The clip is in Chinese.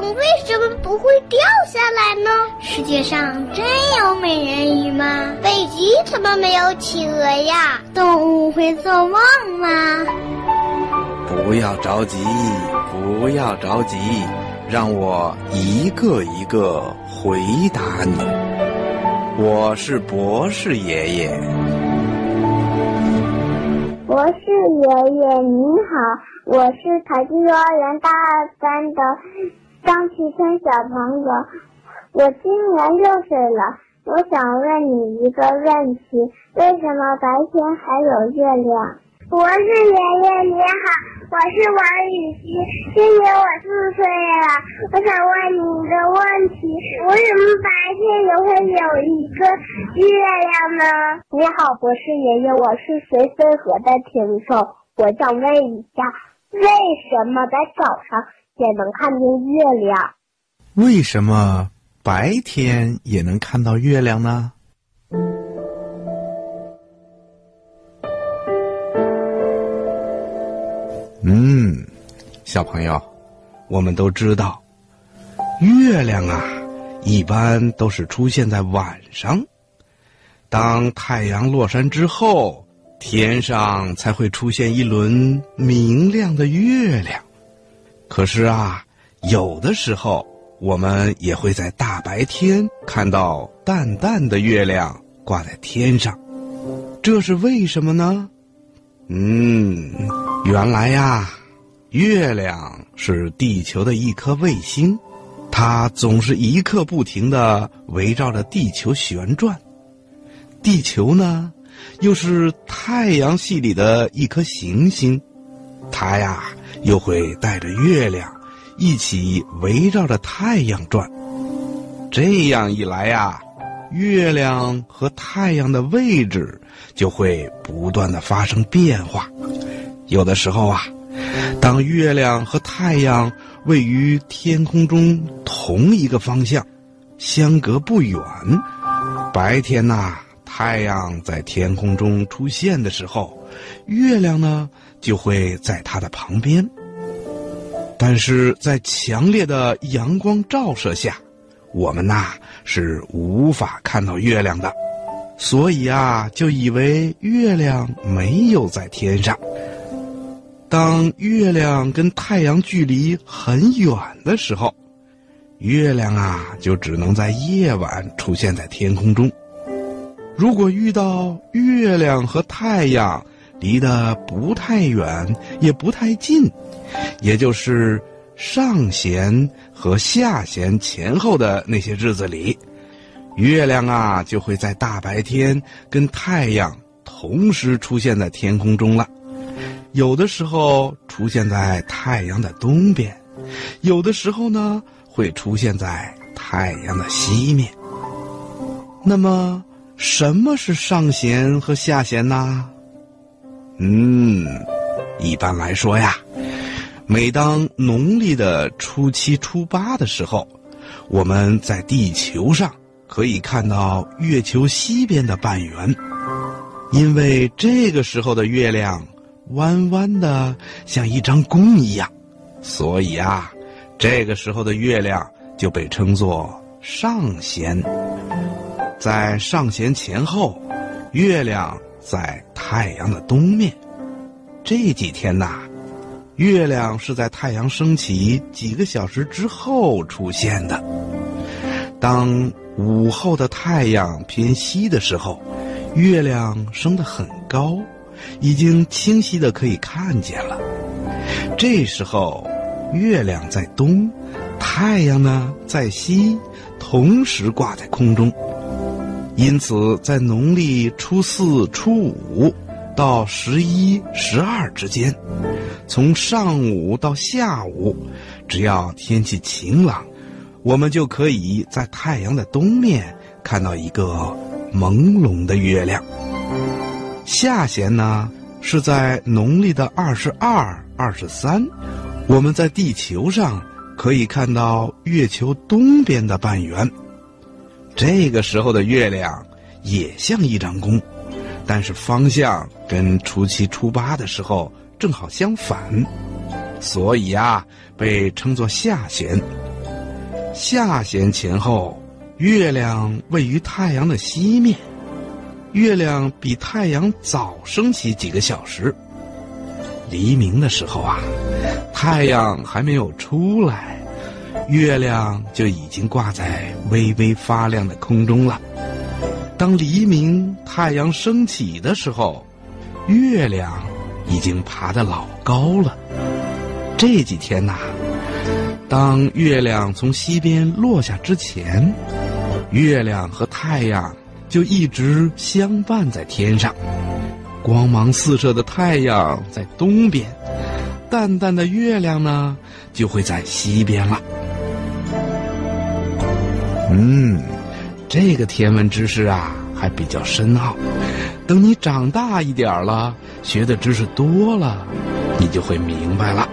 风为什么不会掉下来呢？世界上真有美人鱼吗？北极怎么没有企鹅呀？动物会做梦吗？不要着急，不要着急，让我一个一个回答你。我是博士爷爷。博士爷爷您好，我是凯蒂幼儿园大二班的张启春小朋友，我今年六岁了。我想问你一个问题：为什么白天还有月亮？博士爷爷你好，我是王雨欣，今年我四岁了。我想问你一个问题：为什么白天也会有一个月亮呢？你好，博士爷爷，我是随飞河的听众，我想问一下，为什么在早上也能看见月亮？为什么白天也能看到月亮呢？嗯，小朋友，我们都知道，月亮啊，一般都是出现在晚上。当太阳落山之后，天上才会出现一轮明亮的月亮。可是啊，有的时候我们也会在大白天看到淡淡的月亮挂在天上，这是为什么呢？嗯。原来呀，月亮是地球的一颗卫星，它总是一刻不停的围绕着地球旋转。地球呢，又是太阳系里的一颗行星，它呀又会带着月亮一起围绕着太阳转。这样一来呀，月亮和太阳的位置就会不断的发生变化。有的时候啊，当月亮和太阳位于天空中同一个方向，相隔不远，白天呐，太阳在天空中出现的时候，月亮呢就会在它的旁边。但是在强烈的阳光照射下，我们呐是无法看到月亮的，所以啊，就以为月亮没有在天上。当月亮跟太阳距离很远的时候，月亮啊就只能在夜晚出现在天空中。如果遇到月亮和太阳离得不太远也不太近，也就是上弦和下弦前后的那些日子里，月亮啊就会在大白天跟太阳同时出现在天空中了。有的时候出现在太阳的东边，有的时候呢会出现在太阳的西面。那么，什么是上弦和下弦呢？嗯，一般来说呀，每当农历的初七、初八的时候，我们在地球上可以看到月球西边的半圆，因为这个时候的月亮。弯弯的，像一张弓一样，所以啊，这个时候的月亮就被称作上弦。在上弦前后，月亮在太阳的东面。这几天呐，月亮是在太阳升起几个小时之后出现的。当午后的太阳偏西的时候，月亮升得很高。已经清晰的可以看见了。这时候，月亮在东，太阳呢在西，同时挂在空中。因此，在农历初四、初五到十一、十二之间，从上午到下午，只要天气晴朗，我们就可以在太阳的东面看到一个朦胧的月亮。下弦呢，是在农历的二十二、二十三，我们在地球上可以看到月球东边的半圆。这个时候的月亮也像一张弓，但是方向跟初七、初八的时候正好相反，所以啊，被称作下弦。下弦前后，月亮位于太阳的西面。月亮比太阳早升起几个小时。黎明的时候啊，太阳还没有出来，月亮就已经挂在微微发亮的空中了。当黎明太阳升起的时候，月亮已经爬得老高了。这几天呐，当月亮从西边落下之前，月亮和太阳。就一直相伴在天上，光芒四射的太阳在东边，淡淡的月亮呢就会在西边了。嗯，这个天文知识啊还比较深奥，等你长大一点了，学的知识多了，你就会明白了。